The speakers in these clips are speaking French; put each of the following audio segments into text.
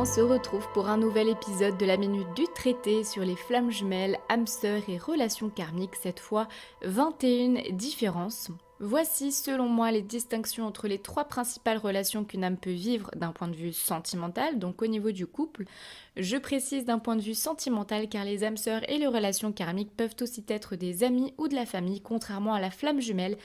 on se retrouve pour un nouvel épisode de la Minute du Traité sur les flammes jumelles, âmes sœurs et relations karmiques, cette fois 21 différences. Voici selon moi les distinctions entre les trois principales relations qu'une âme peut vivre d'un point de vue sentimental, donc au niveau du couple. Je précise d'un point de vue sentimental car les âmes sœurs et les relations karmiques peuvent aussi être des amis ou de la famille, contrairement à la flamme jumelle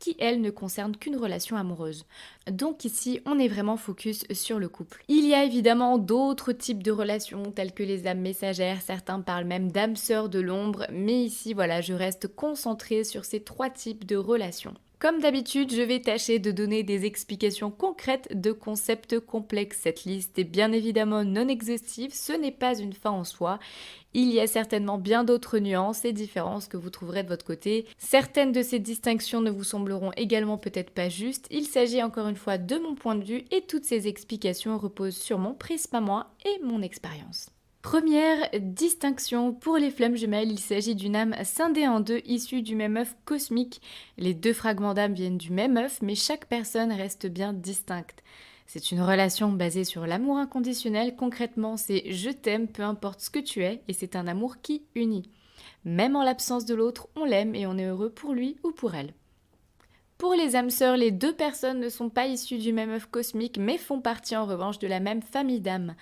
qui, elle, ne concerne qu'une relation amoureuse. Donc ici, on est vraiment focus sur le couple. Il y a évidemment d'autres types de relations, telles que les âmes messagères, certains parlent même d'âmes sœurs de l'ombre, mais ici, voilà, je reste concentrée sur ces trois types de relations. Comme d'habitude, je vais tâcher de donner des explications concrètes de concepts complexes. Cette liste est bien évidemment non exhaustive, ce n'est pas une fin en soi. Il y a certainement bien d'autres nuances et différences que vous trouverez de votre côté. Certaines de ces distinctions ne vous sembleront également peut-être pas justes. Il s'agit encore une fois de mon point de vue et toutes ces explications reposent sur mon prisme à moi et mon expérience. Première distinction, pour les flammes jumelles, il s'agit d'une âme scindée en deux issue du même œuf cosmique. Les deux fragments d'âme viennent du même œuf, mais chaque personne reste bien distincte. C'est une relation basée sur l'amour inconditionnel, concrètement c'est je t'aime peu importe ce que tu es, et c'est un amour qui unit. Même en l'absence de l'autre, on l'aime et on est heureux pour lui ou pour elle. Pour les âmes sœurs, les deux personnes ne sont pas issues du même œuf cosmique, mais font partie en revanche de la même famille d'âmes.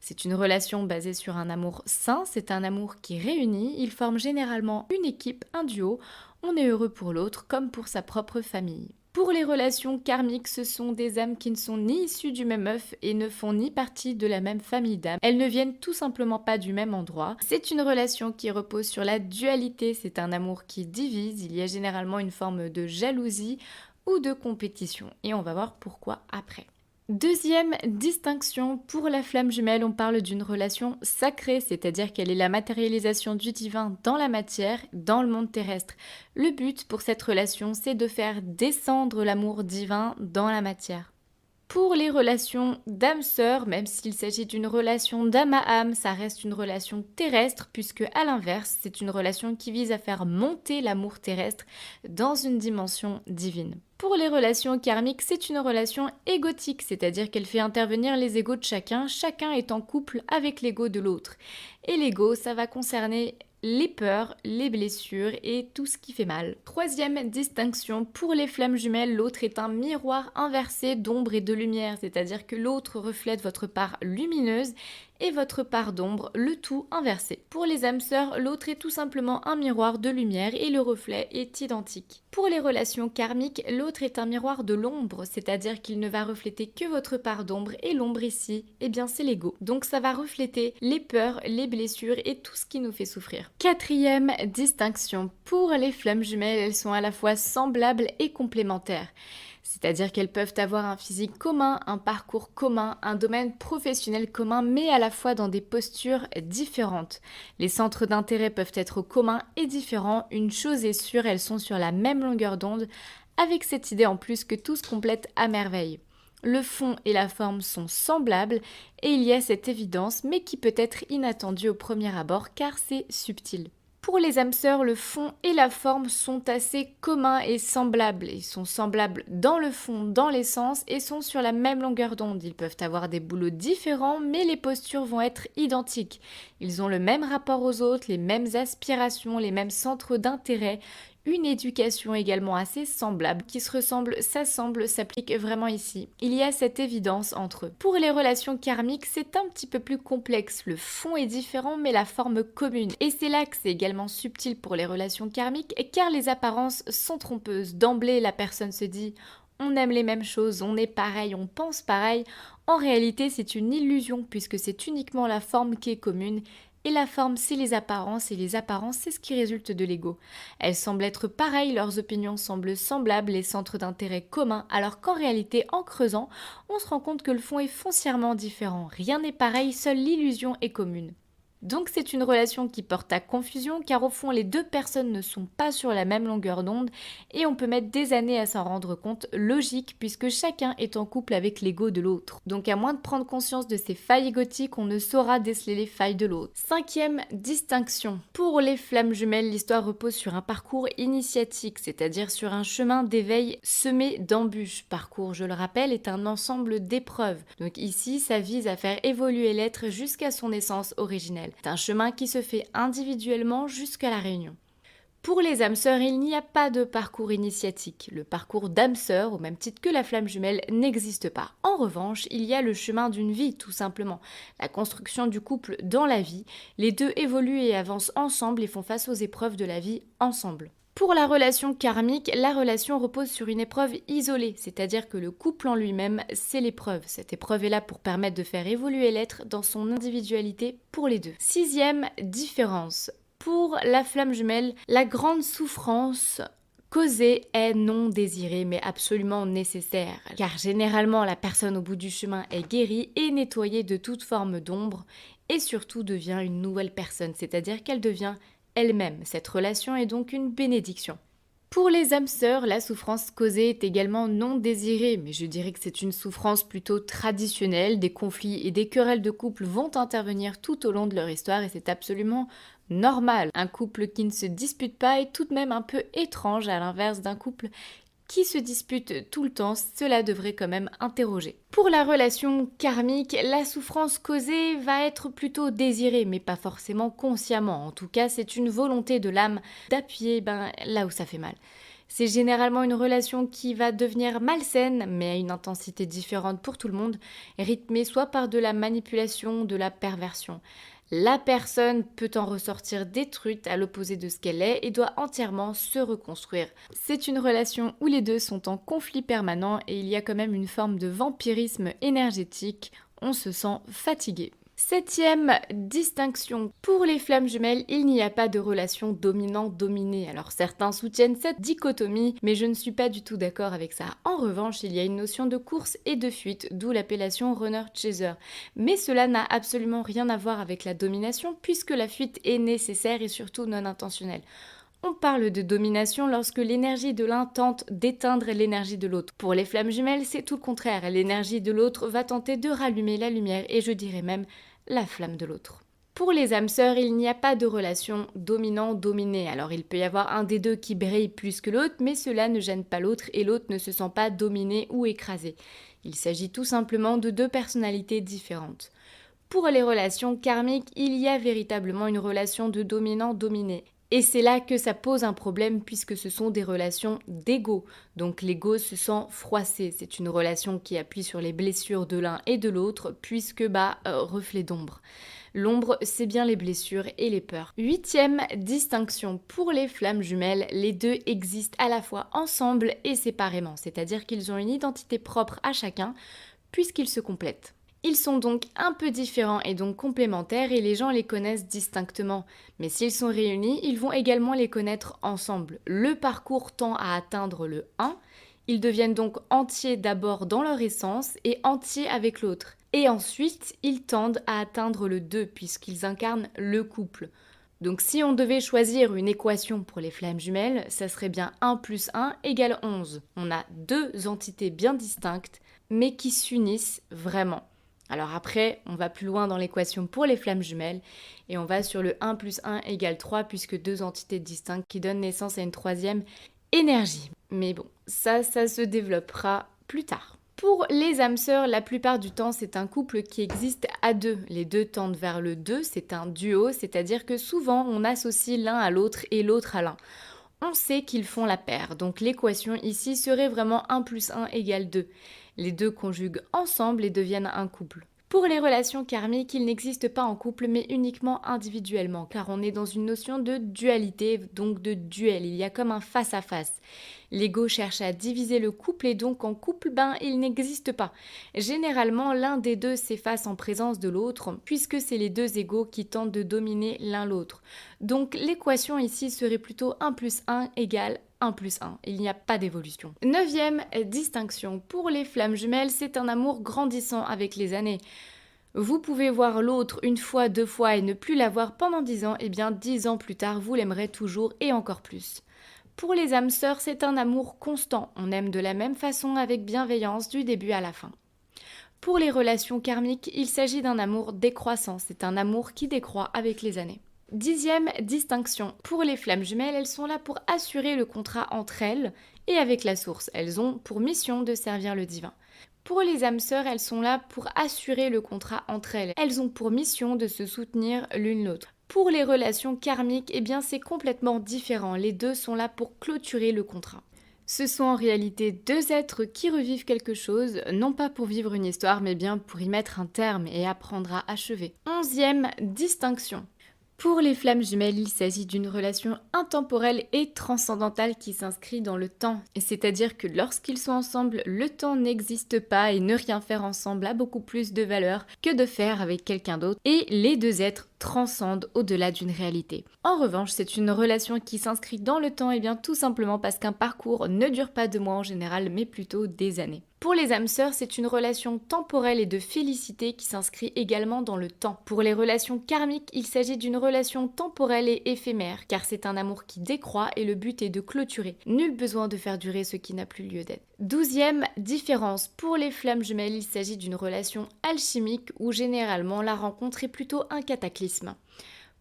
C'est une relation basée sur un amour sain, c'est un amour qui réunit, ils forment généralement une équipe, un duo, on est heureux pour l'autre comme pour sa propre famille. Pour les relations karmiques, ce sont des âmes qui ne sont ni issues du même œuf et ne font ni partie de la même famille d'âmes. Elles ne viennent tout simplement pas du même endroit. C'est une relation qui repose sur la dualité, c'est un amour qui divise, il y a généralement une forme de jalousie ou de compétition. Et on va voir pourquoi après. Deuxième distinction, pour la flamme jumelle, on parle d'une relation sacrée, c'est-à-dire qu'elle est la matérialisation du divin dans la matière, dans le monde terrestre. Le but pour cette relation, c'est de faire descendre l'amour divin dans la matière. Pour les relations d'âme-sœur, même s'il s'agit d'une relation d'âme à âme, ça reste une relation terrestre, puisque à l'inverse, c'est une relation qui vise à faire monter l'amour terrestre dans une dimension divine. Pour les relations karmiques, c'est une relation égotique, c'est-à-dire qu'elle fait intervenir les égos de chacun, chacun est en couple avec l'ego de l'autre. Et l'ego, ça va concerner les peurs, les blessures et tout ce qui fait mal. Troisième distinction, pour les flammes jumelles, l'autre est un miroir inversé d'ombre et de lumière, c'est-à-dire que l'autre reflète votre part lumineuse et votre part d'ombre, le tout inversé. Pour les âmes sœurs, l'autre est tout simplement un miroir de lumière et le reflet est identique. Pour les relations karmiques, l'autre est un miroir de l'ombre, c'est-à-dire qu'il ne va refléter que votre part d'ombre et l'ombre ici, eh bien c'est l'ego. Donc ça va refléter les peurs, les blessures et tout ce qui nous fait souffrir. Quatrième distinction, pour les flammes jumelles, elles sont à la fois semblables et complémentaires. C'est-à-dire qu'elles peuvent avoir un physique commun, un parcours commun, un domaine professionnel commun, mais à la fois dans des postures différentes. Les centres d'intérêt peuvent être communs et différents. Une chose est sûre, elles sont sur la même longueur d'onde, avec cette idée en plus que tout se complète à merveille. Le fond et la forme sont semblables et il y a cette évidence, mais qui peut être inattendue au premier abord car c'est subtil. Pour les âmes sœurs, le fond et la forme sont assez communs et semblables. Ils sont semblables dans le fond, dans l'essence et sont sur la même longueur d'onde. Ils peuvent avoir des boulots différents, mais les postures vont être identiques. Ils ont le même rapport aux autres, les mêmes aspirations, les mêmes centres d'intérêt, une éducation également assez semblable, qui se ressemble, s'assemble, s'applique vraiment ici. Il y a cette évidence entre eux. Pour les relations karmiques, c'est un petit peu plus complexe. Le fond est différent, mais la forme commune. Et c'est là que c'est également subtil pour les relations karmiques, car les apparences sont trompeuses. D'emblée, la personne se dit on aime les mêmes choses, on est pareil, on pense pareil. En réalité, c'est une illusion puisque c'est uniquement la forme qui est commune et la forme, c'est les apparences, et les apparences, c'est ce qui résulte de l'ego. Elles semblent être pareilles, leurs opinions semblent semblables, les centres d'intérêt communs, alors qu'en réalité, en creusant, on se rend compte que le fond est foncièrement différent. Rien n'est pareil, seule l'illusion est commune. Donc c'est une relation qui porte à confusion car au fond les deux personnes ne sont pas sur la même longueur d'onde et on peut mettre des années à s'en rendre compte, logique puisque chacun est en couple avec l'ego de l'autre. Donc à moins de prendre conscience de ces failles égotiques, on ne saura déceler les failles de l'autre. Cinquième distinction. Pour les flammes jumelles, l'histoire repose sur un parcours initiatique, c'est-à-dire sur un chemin d'éveil semé d'embûches. Parcours, je le rappelle, est un ensemble d'épreuves. Donc ici, ça vise à faire évoluer l'être jusqu'à son essence originelle. C'est un chemin qui se fait individuellement jusqu'à la réunion. Pour les âmes sœurs, il n'y a pas de parcours initiatique. Le parcours d'âme sœur, au même titre que la flamme jumelle, n'existe pas. En revanche, il y a le chemin d'une vie, tout simplement. La construction du couple dans la vie. Les deux évoluent et avancent ensemble et font face aux épreuves de la vie ensemble. Pour la relation karmique, la relation repose sur une épreuve isolée, c'est-à-dire que le couple en lui-même, c'est l'épreuve. Cette épreuve est là pour permettre de faire évoluer l'être dans son individualité pour les deux. Sixième différence. Pour la flamme jumelle, la grande souffrance causée est non désirée mais absolument nécessaire, car généralement la personne au bout du chemin est guérie et nettoyée de toute forme d'ombre et surtout devient une nouvelle personne, c'est-à-dire qu'elle devient Cette relation est donc une bénédiction. Pour les âmes sœurs, la souffrance causée est également non désirée, mais je dirais que c'est une souffrance plutôt traditionnelle. Des conflits et des querelles de couple vont intervenir tout au long de leur histoire et c'est absolument normal. Un couple qui ne se dispute pas est tout de même un peu étrange à l'inverse d'un couple qui se disputent tout le temps, cela devrait quand même interroger. Pour la relation karmique, la souffrance causée va être plutôt désirée, mais pas forcément consciemment. En tout cas, c'est une volonté de l'âme d'appuyer ben, là où ça fait mal. C'est généralement une relation qui va devenir malsaine, mais à une intensité différente pour tout le monde, rythmée soit par de la manipulation, de la perversion. La personne peut en ressortir détruite à l'opposé de ce qu'elle est et doit entièrement se reconstruire. C'est une relation où les deux sont en conflit permanent et il y a quand même une forme de vampirisme énergétique. On se sent fatigué. Septième distinction. Pour les flammes jumelles, il n'y a pas de relation dominant-dominé. Alors certains soutiennent cette dichotomie, mais je ne suis pas du tout d'accord avec ça. En revanche, il y a une notion de course et de fuite, d'où l'appellation runner-chaser. Mais cela n'a absolument rien à voir avec la domination, puisque la fuite est nécessaire et surtout non intentionnelle. On parle de domination lorsque l'énergie de l'un tente d'éteindre l'énergie de l'autre. Pour les flammes jumelles, c'est tout le contraire. L'énergie de l'autre va tenter de rallumer la lumière et je dirais même la flamme de l'autre. Pour les âmes sœurs, il n'y a pas de relation dominant-dominé. Alors il peut y avoir un des deux qui brille plus que l'autre, mais cela ne gêne pas l'autre et l'autre ne se sent pas dominé ou écrasé. Il s'agit tout simplement de deux personnalités différentes. Pour les relations karmiques, il y a véritablement une relation de dominant-dominé. Et c'est là que ça pose un problème puisque ce sont des relations d'ego. Donc l'ego se sent froissé. C'est une relation qui appuie sur les blessures de l'un et de l'autre puisque bah euh, reflet d'ombre. L'ombre, c'est bien les blessures et les peurs. Huitième distinction pour les flammes jumelles, les deux existent à la fois ensemble et séparément, c'est-à-dire qu'ils ont une identité propre à chacun puisqu'ils se complètent. Ils sont donc un peu différents et donc complémentaires et les gens les connaissent distinctement. Mais s'ils sont réunis, ils vont également les connaître ensemble. Le parcours tend à atteindre le 1. Ils deviennent donc entiers d'abord dans leur essence et entiers avec l'autre. Et ensuite, ils tendent à atteindre le 2 puisqu'ils incarnent le couple. Donc si on devait choisir une équation pour les flammes jumelles, ça serait bien 1 plus 1 égale 11. On a deux entités bien distinctes, mais qui s'unissent vraiment. Alors après, on va plus loin dans l'équation pour les flammes jumelles et on va sur le 1 plus 1 égale 3 puisque deux entités distinctes qui donnent naissance à une troisième énergie. Mais bon, ça, ça se développera plus tard. Pour les âmes sœurs, la plupart du temps, c'est un couple qui existe à deux. Les deux tendent vers le 2, c'est un duo, c'est-à-dire que souvent on associe l'un à l'autre et l'autre à l'un. On sait qu'ils font la paire, donc l'équation ici serait vraiment 1 plus 1 égale 2. Les deux conjuguent ensemble et deviennent un couple. Pour les relations karmiques, il n'existe pas en couple mais uniquement individuellement, car on est dans une notion de dualité, donc de duel. Il y a comme un face-à-face. L'ego cherche à diviser le couple et donc en couple, ben il n'existe pas. Généralement, l'un des deux s'efface en présence de l'autre, puisque c'est les deux égaux qui tentent de dominer l'un l'autre. Donc l'équation ici serait plutôt 1 plus 1 égale 1 plus 1. Il n'y a pas d'évolution. Neuvième distinction. Pour les flammes jumelles, c'est un amour grandissant avec les années. Vous pouvez voir l'autre une fois, deux fois et ne plus la voir pendant dix ans, et eh bien dix ans plus tard, vous l'aimerez toujours et encore plus. Pour les âmes sœurs, c'est un amour constant. On aime de la même façon avec bienveillance du début à la fin. Pour les relations karmiques, il s'agit d'un amour décroissant. C'est un amour qui décroît avec les années. Dixième distinction. Pour les flammes jumelles, elles sont là pour assurer le contrat entre elles et avec la source. Elles ont pour mission de servir le divin. Pour les âmes sœurs, elles sont là pour assurer le contrat entre elles. Elles ont pour mission de se soutenir l'une l'autre. Pour les relations karmiques, eh bien c'est complètement différent. Les deux sont là pour clôturer le contrat. Ce sont en réalité deux êtres qui revivent quelque chose, non pas pour vivre une histoire, mais bien pour y mettre un terme et apprendre à achever. Onzième distinction. Pour les flammes jumelles, il s'agit d'une relation intemporelle et transcendantale qui s'inscrit dans le temps. C'est-à-dire que lorsqu'ils sont ensemble, le temps n'existe pas et ne rien faire ensemble a beaucoup plus de valeur que de faire avec quelqu'un d'autre. Et les deux êtres transcendent au-delà d'une réalité. En revanche, c'est une relation qui s'inscrit dans le temps et bien tout simplement parce qu'un parcours ne dure pas deux mois en général, mais plutôt des années. Pour les âmes sœurs, c'est une relation temporelle et de félicité qui s'inscrit également dans le temps. Pour les relations karmiques, il s'agit d'une relation temporelle et éphémère, car c'est un amour qui décroît et le but est de clôturer. Nul besoin de faire durer ce qui n'a plus lieu d'être. Douzième différence. Pour les flammes jumelles, il s'agit d'une relation alchimique où généralement la rencontre est plutôt un cataclysme.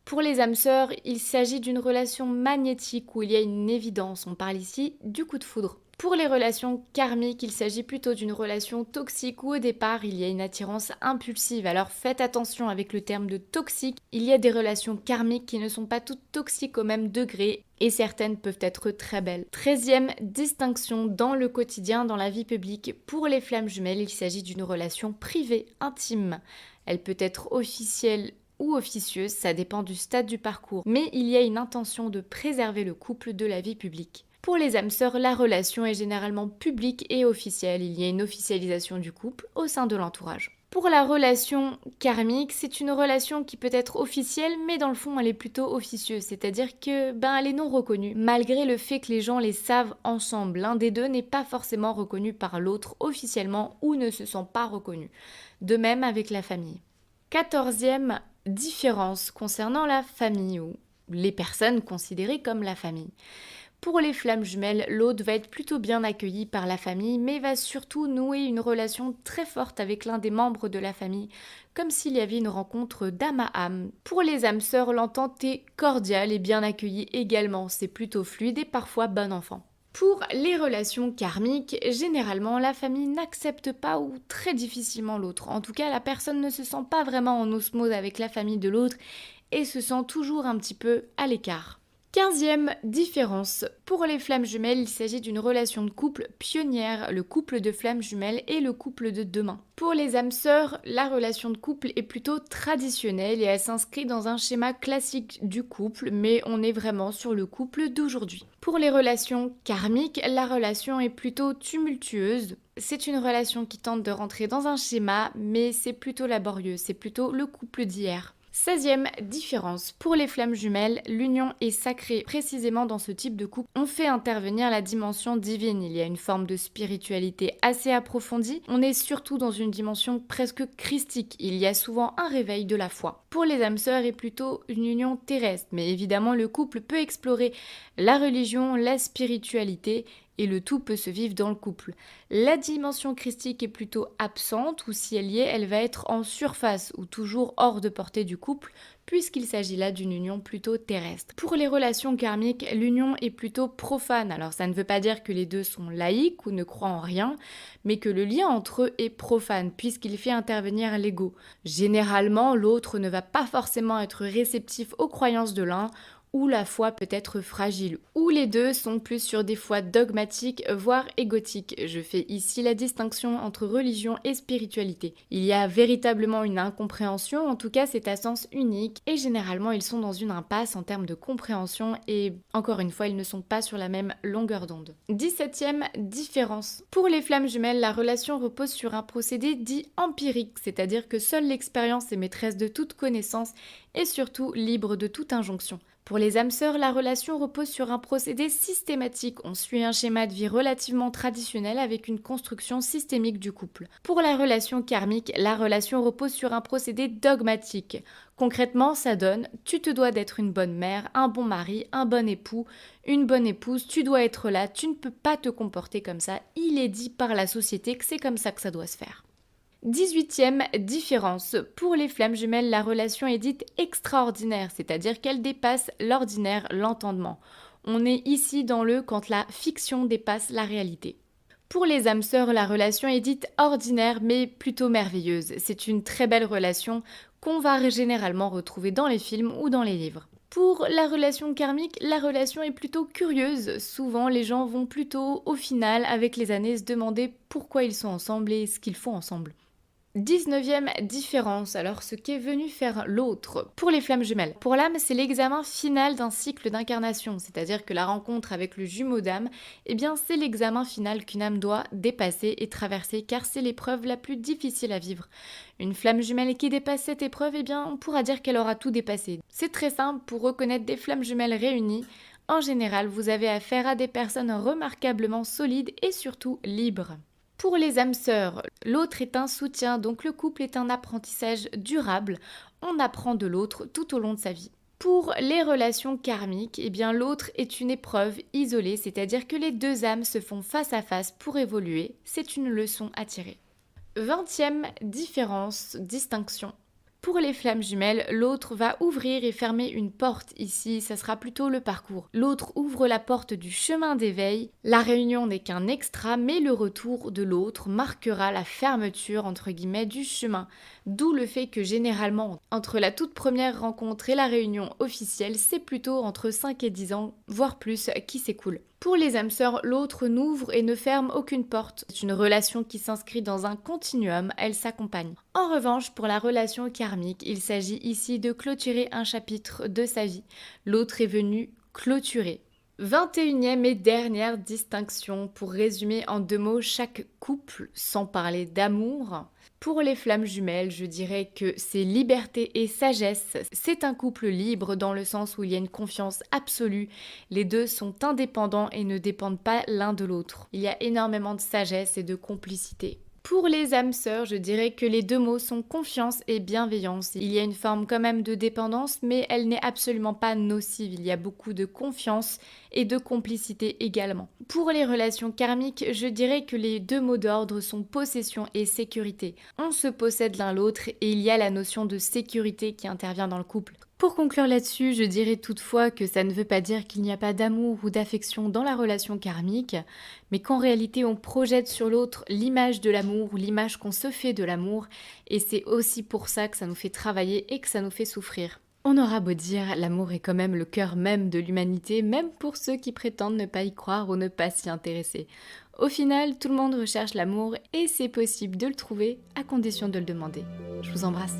Pour les âmes sœurs, il s'agit d'une relation magnétique où il y a une évidence. On parle ici du coup de foudre. Pour les relations karmiques, il s'agit plutôt d'une relation toxique où au départ il y a une attirance impulsive. Alors faites attention avec le terme de toxique. Il y a des relations karmiques qui ne sont pas toutes toxiques au même degré et certaines peuvent être très belles. Treizième distinction dans le quotidien, dans la vie publique. Pour les flammes jumelles, il s'agit d'une relation privée, intime. Elle peut être officielle ou officieuse, ça dépend du stade du parcours, mais il y a une intention de préserver le couple de la vie publique. Pour les âmes sœurs, la relation est généralement publique et officielle. Il y a une officialisation du couple au sein de l'entourage. Pour la relation karmique, c'est une relation qui peut être officielle, mais dans le fond, elle est plutôt officieuse, c'est-à-dire que ben elle est non reconnue, malgré le fait que les gens les savent ensemble. L'un des deux n'est pas forcément reconnu par l'autre officiellement ou ne se sent pas reconnu. De même avec la famille. Quatorzième différence concernant la famille ou les personnes considérées comme la famille. Pour les flammes jumelles, l'autre va être plutôt bien accueilli par la famille, mais va surtout nouer une relation très forte avec l'un des membres de la famille, comme s'il y avait une rencontre d'âme à âme. Pour les âmes sœurs, l'entente est cordiale et bien accueillie également, c'est plutôt fluide et parfois bon enfant. Pour les relations karmiques, généralement la famille n'accepte pas ou très difficilement l'autre. En tout cas, la personne ne se sent pas vraiment en osmose avec la famille de l'autre et se sent toujours un petit peu à l'écart. Quinzième différence. Pour les flammes jumelles, il s'agit d'une relation de couple pionnière, le couple de flammes jumelles et le couple de demain. Pour les âmes sœurs, la relation de couple est plutôt traditionnelle et elle s'inscrit dans un schéma classique du couple, mais on est vraiment sur le couple d'aujourd'hui. Pour les relations karmiques, la relation est plutôt tumultueuse. C'est une relation qui tente de rentrer dans un schéma, mais c'est plutôt laborieux, c'est plutôt le couple d'hier. 16e différence. Pour les flammes jumelles, l'union est sacrée. Précisément dans ce type de couple, on fait intervenir la dimension divine. Il y a une forme de spiritualité assez approfondie. On est surtout dans une dimension presque christique. Il y a souvent un réveil de la foi. Pour les âmes sœurs est plutôt une union terrestre, mais évidemment le couple peut explorer la religion, la spiritualité et le tout peut se vivre dans le couple. La dimension christique est plutôt absente ou si elle y est, elle va être en surface ou toujours hors de portée du couple puisqu'il s'agit là d'une union plutôt terrestre. Pour les relations karmiques, l'union est plutôt profane. Alors ça ne veut pas dire que les deux sont laïques ou ne croient en rien, mais que le lien entre eux est profane puisqu'il fait intervenir l'ego. Généralement, l'autre ne va pas forcément être réceptif aux croyances de l'un ou la foi peut être fragile, ou les deux sont plus sur des foi dogmatiques, voire égotiques. Je fais ici la distinction entre religion et spiritualité. Il y a véritablement une incompréhension, en tout cas c'est à sens unique, et généralement ils sont dans une impasse en termes de compréhension, et encore une fois ils ne sont pas sur la même longueur d'onde. 17ème différence. Pour les flammes jumelles, la relation repose sur un procédé dit empirique, c'est-à-dire que seule l'expérience est maîtresse de toute connaissance et surtout libre de toute injonction. Pour les âmes sœurs, la relation repose sur un procédé systématique. On suit un schéma de vie relativement traditionnel avec une construction systémique du couple. Pour la relation karmique, la relation repose sur un procédé dogmatique. Concrètement, ça donne tu te dois d'être une bonne mère, un bon mari, un bon époux, une bonne épouse, tu dois être là, tu ne peux pas te comporter comme ça. Il est dit par la société que c'est comme ça que ça doit se faire. 18e différence. Pour les flammes jumelles, la relation est dite extraordinaire, c'est-à-dire qu'elle dépasse l'ordinaire, l'entendement. On est ici dans le quand la fiction dépasse la réalité. Pour les âmes sœurs, la relation est dite ordinaire mais plutôt merveilleuse. C'est une très belle relation qu'on va généralement retrouver dans les films ou dans les livres. Pour la relation karmique, la relation est plutôt curieuse. Souvent, les gens vont plutôt, au final, avec les années, se demander pourquoi ils sont ensemble et ce qu'ils font ensemble. 19e différence, alors ce qu'est venu faire l'autre pour les flammes jumelles? Pour l'âme, c'est l'examen final d'un cycle d'incarnation, c'est-à-dire que la rencontre avec le jumeau d'âme, eh bien c'est l'examen final qu'une âme doit dépasser et traverser car c'est l'épreuve la plus difficile à vivre. Une flamme jumelle qui dépasse cette épreuve, eh bien on pourra dire qu'elle aura tout dépassé. C'est très simple pour reconnaître des flammes jumelles réunies. En général, vous avez affaire à des personnes remarquablement solides et surtout libres. Pour les âmes sœurs, l'autre est un soutien, donc le couple est un apprentissage durable. On apprend de l'autre tout au long de sa vie. Pour les relations karmiques, eh bien l'autre est une épreuve isolée, c'est-à-dire que les deux âmes se font face à face pour évoluer. C'est une leçon à tirer. Vingtième différence, distinction. Pour les flammes jumelles, l'autre va ouvrir et fermer une porte. Ici, ça sera plutôt le parcours. L'autre ouvre la porte du chemin d'éveil. La réunion n'est qu'un extra, mais le retour de l'autre marquera la fermeture, entre guillemets, du chemin. D'où le fait que généralement, entre la toute première rencontre et la réunion officielle, c'est plutôt entre 5 et 10 ans, voire plus, qui s'écoule. Pour les âmes sœurs, l'autre n'ouvre et ne ferme aucune porte. C'est une relation qui s'inscrit dans un continuum, elle s'accompagne. En revanche, pour la relation karmique, il s'agit ici de clôturer un chapitre de sa vie. L'autre est venu clôturer. 21e et dernière distinction pour résumer en deux mots chaque couple sans parler d'amour. Pour les flammes jumelles, je dirais que c'est liberté et sagesse. C'est un couple libre dans le sens où il y a une confiance absolue. Les deux sont indépendants et ne dépendent pas l'un de l'autre. Il y a énormément de sagesse et de complicité. Pour les âmes sœurs, je dirais que les deux mots sont confiance et bienveillance. Il y a une forme quand même de dépendance, mais elle n'est absolument pas nocive. Il y a beaucoup de confiance et de complicité également. Pour les relations karmiques, je dirais que les deux mots d'ordre sont possession et sécurité. On se possède l'un l'autre et il y a la notion de sécurité qui intervient dans le couple. Pour conclure là-dessus, je dirais toutefois que ça ne veut pas dire qu'il n'y a pas d'amour ou d'affection dans la relation karmique, mais qu'en réalité on projette sur l'autre l'image de l'amour ou l'image qu'on se fait de l'amour, et c'est aussi pour ça que ça nous fait travailler et que ça nous fait souffrir. On aura beau dire, l'amour est quand même le cœur même de l'humanité, même pour ceux qui prétendent ne pas y croire ou ne pas s'y intéresser. Au final, tout le monde recherche l'amour et c'est possible de le trouver à condition de le demander. Je vous embrasse.